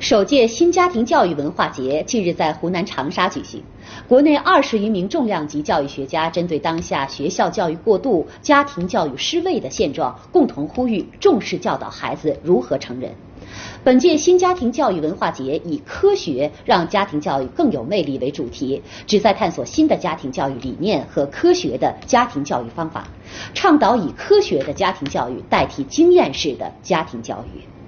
首届新家庭教育文化节近日在湖南长沙举行。国内二十余名重量级教育学家针对当下学校教育过度家庭教育失位的现状共同呼吁重视教导孩子如何成人。本届新家庭教育文化节以科学让家庭教育更有魅力为主题旨在探索新的家庭教育理念和科学的家庭教育方法倡导以科学的家庭教育代替经验式的家庭教育。